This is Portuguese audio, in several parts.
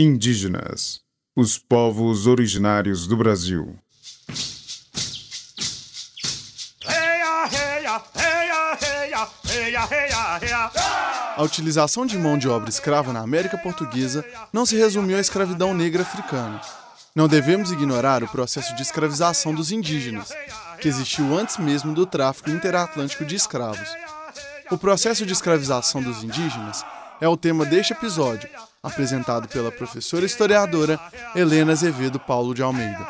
Indígenas, os povos originários do Brasil. A utilização de mão de obra escrava na América Portuguesa não se resumiu à escravidão negra africana. Não devemos ignorar o processo de escravização dos indígenas, que existiu antes mesmo do tráfico interatlântico de escravos. O processo de escravização dos indígenas é o tema deste episódio, apresentado pela professora historiadora Helena Azevedo Paulo de Almeida.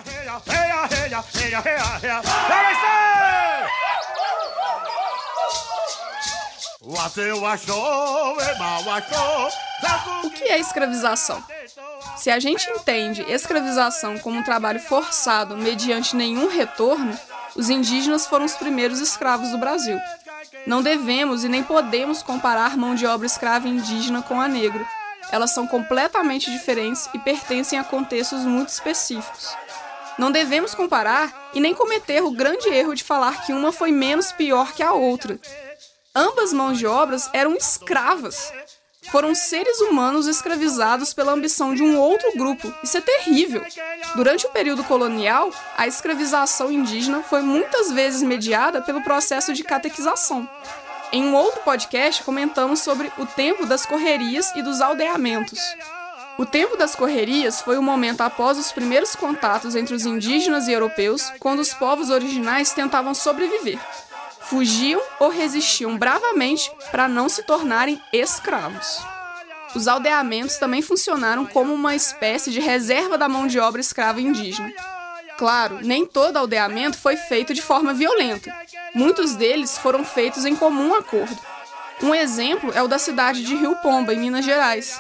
O que é escravização? Se a gente entende escravização como um trabalho forçado mediante nenhum retorno, os indígenas foram os primeiros escravos do Brasil. Não devemos e nem podemos comparar mão de obra escrava indígena com a negra. Elas são completamente diferentes e pertencem a contextos muito específicos. Não devemos comparar e nem cometer o grande erro de falar que uma foi menos pior que a outra. Ambas mãos de obras eram escravas. Foram seres humanos escravizados pela ambição de um outro grupo. Isso é terrível. Durante o período colonial, a escravização indígena foi muitas vezes mediada pelo processo de catequização. Em um outro podcast, comentamos sobre o tempo das correrias e dos aldeamentos. O tempo das correrias foi o momento após os primeiros contatos entre os indígenas e europeus, quando os povos originais tentavam sobreviver. Fugiam ou resistiam bravamente para não se tornarem escravos. Os aldeamentos também funcionaram como uma espécie de reserva da mão de obra escrava indígena. Claro, nem todo aldeamento foi feito de forma violenta. Muitos deles foram feitos em comum acordo. Um exemplo é o da cidade de Rio Pomba, em Minas Gerais.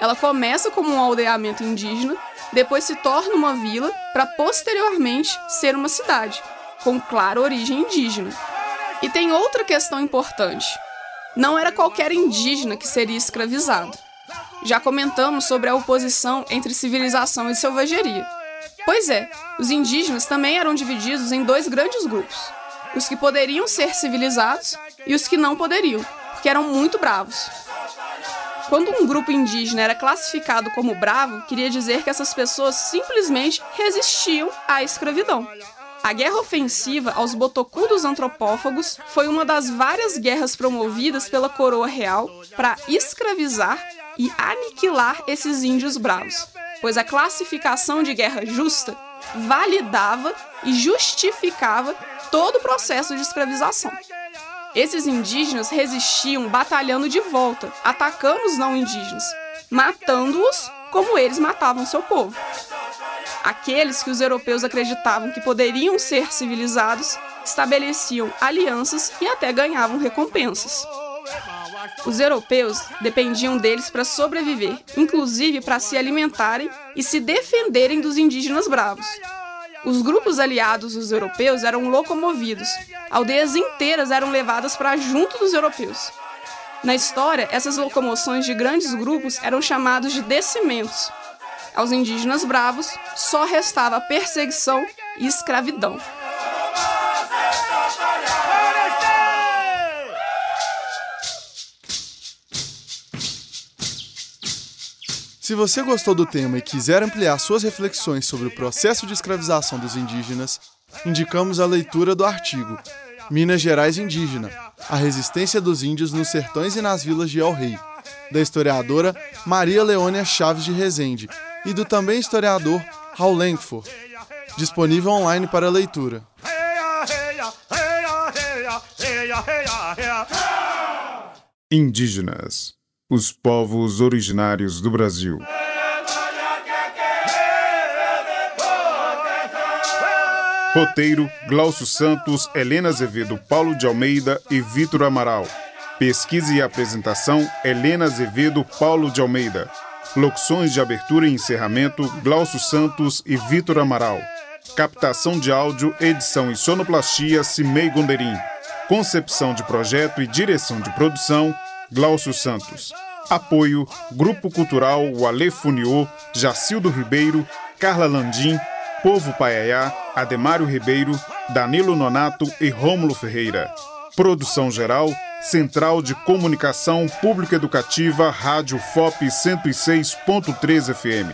Ela começa como um aldeamento indígena, depois se torna uma vila, para posteriormente ser uma cidade, com clara origem indígena. E tem outra questão importante. Não era qualquer indígena que seria escravizado. Já comentamos sobre a oposição entre civilização e selvageria. Pois é, os indígenas também eram divididos em dois grandes grupos: os que poderiam ser civilizados e os que não poderiam, porque eram muito bravos. Quando um grupo indígena era classificado como bravo, queria dizer que essas pessoas simplesmente resistiam à escravidão. A guerra ofensiva aos botocudos antropófagos foi uma das várias guerras promovidas pela coroa real para escravizar e aniquilar esses índios bravos pois a classificação de guerra justa validava e justificava todo o processo de escravização. Esses indígenas resistiam batalhando de volta, atacando os não indígenas, matando-os como eles matavam seu povo. Aqueles que os europeus acreditavam que poderiam ser civilizados estabeleciam alianças e até ganhavam recompensas. Os europeus dependiam deles para sobreviver, inclusive para se alimentarem e se defenderem dos indígenas bravos. Os grupos aliados dos europeus eram locomovidos, aldeias inteiras eram levadas para junto dos europeus. Na história, essas locomoções de grandes grupos eram chamados de descimentos. Aos indígenas bravos só restava perseguição e escravidão. Se você gostou do tema e quiser ampliar suas reflexões sobre o processo de escravização dos indígenas, indicamos a leitura do artigo Minas Gerais Indígena: A resistência dos índios nos sertões e nas vilas de El Rei, da historiadora Maria Leônia Chaves de Rezende e do também historiador Raul Langford, disponível online para leitura. Indígenas os povos originários do Brasil. Roteiro: Glaucio Santos, Helena Azevedo, Paulo de Almeida e Vitor Amaral. Pesquisa e apresentação: Helena Azevedo, Paulo de Almeida. Locuções de abertura e encerramento: Glaucio Santos e Vitor Amaral. Captação de áudio, edição e sonoplastia: Cimei Gonderim. Concepção de projeto e direção de produção: Glaucio Santos. Apoio Grupo Cultural Wale Funiô, Jacildo Ribeiro, Carla Landim, Povo Paiaiá, Ademário Ribeiro, Danilo Nonato e Rômulo Ferreira. Produção geral Central de Comunicação Pública Educativa, Rádio FOP 106.3 FM.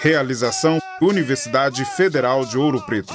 Realização Universidade Federal de Ouro Preto.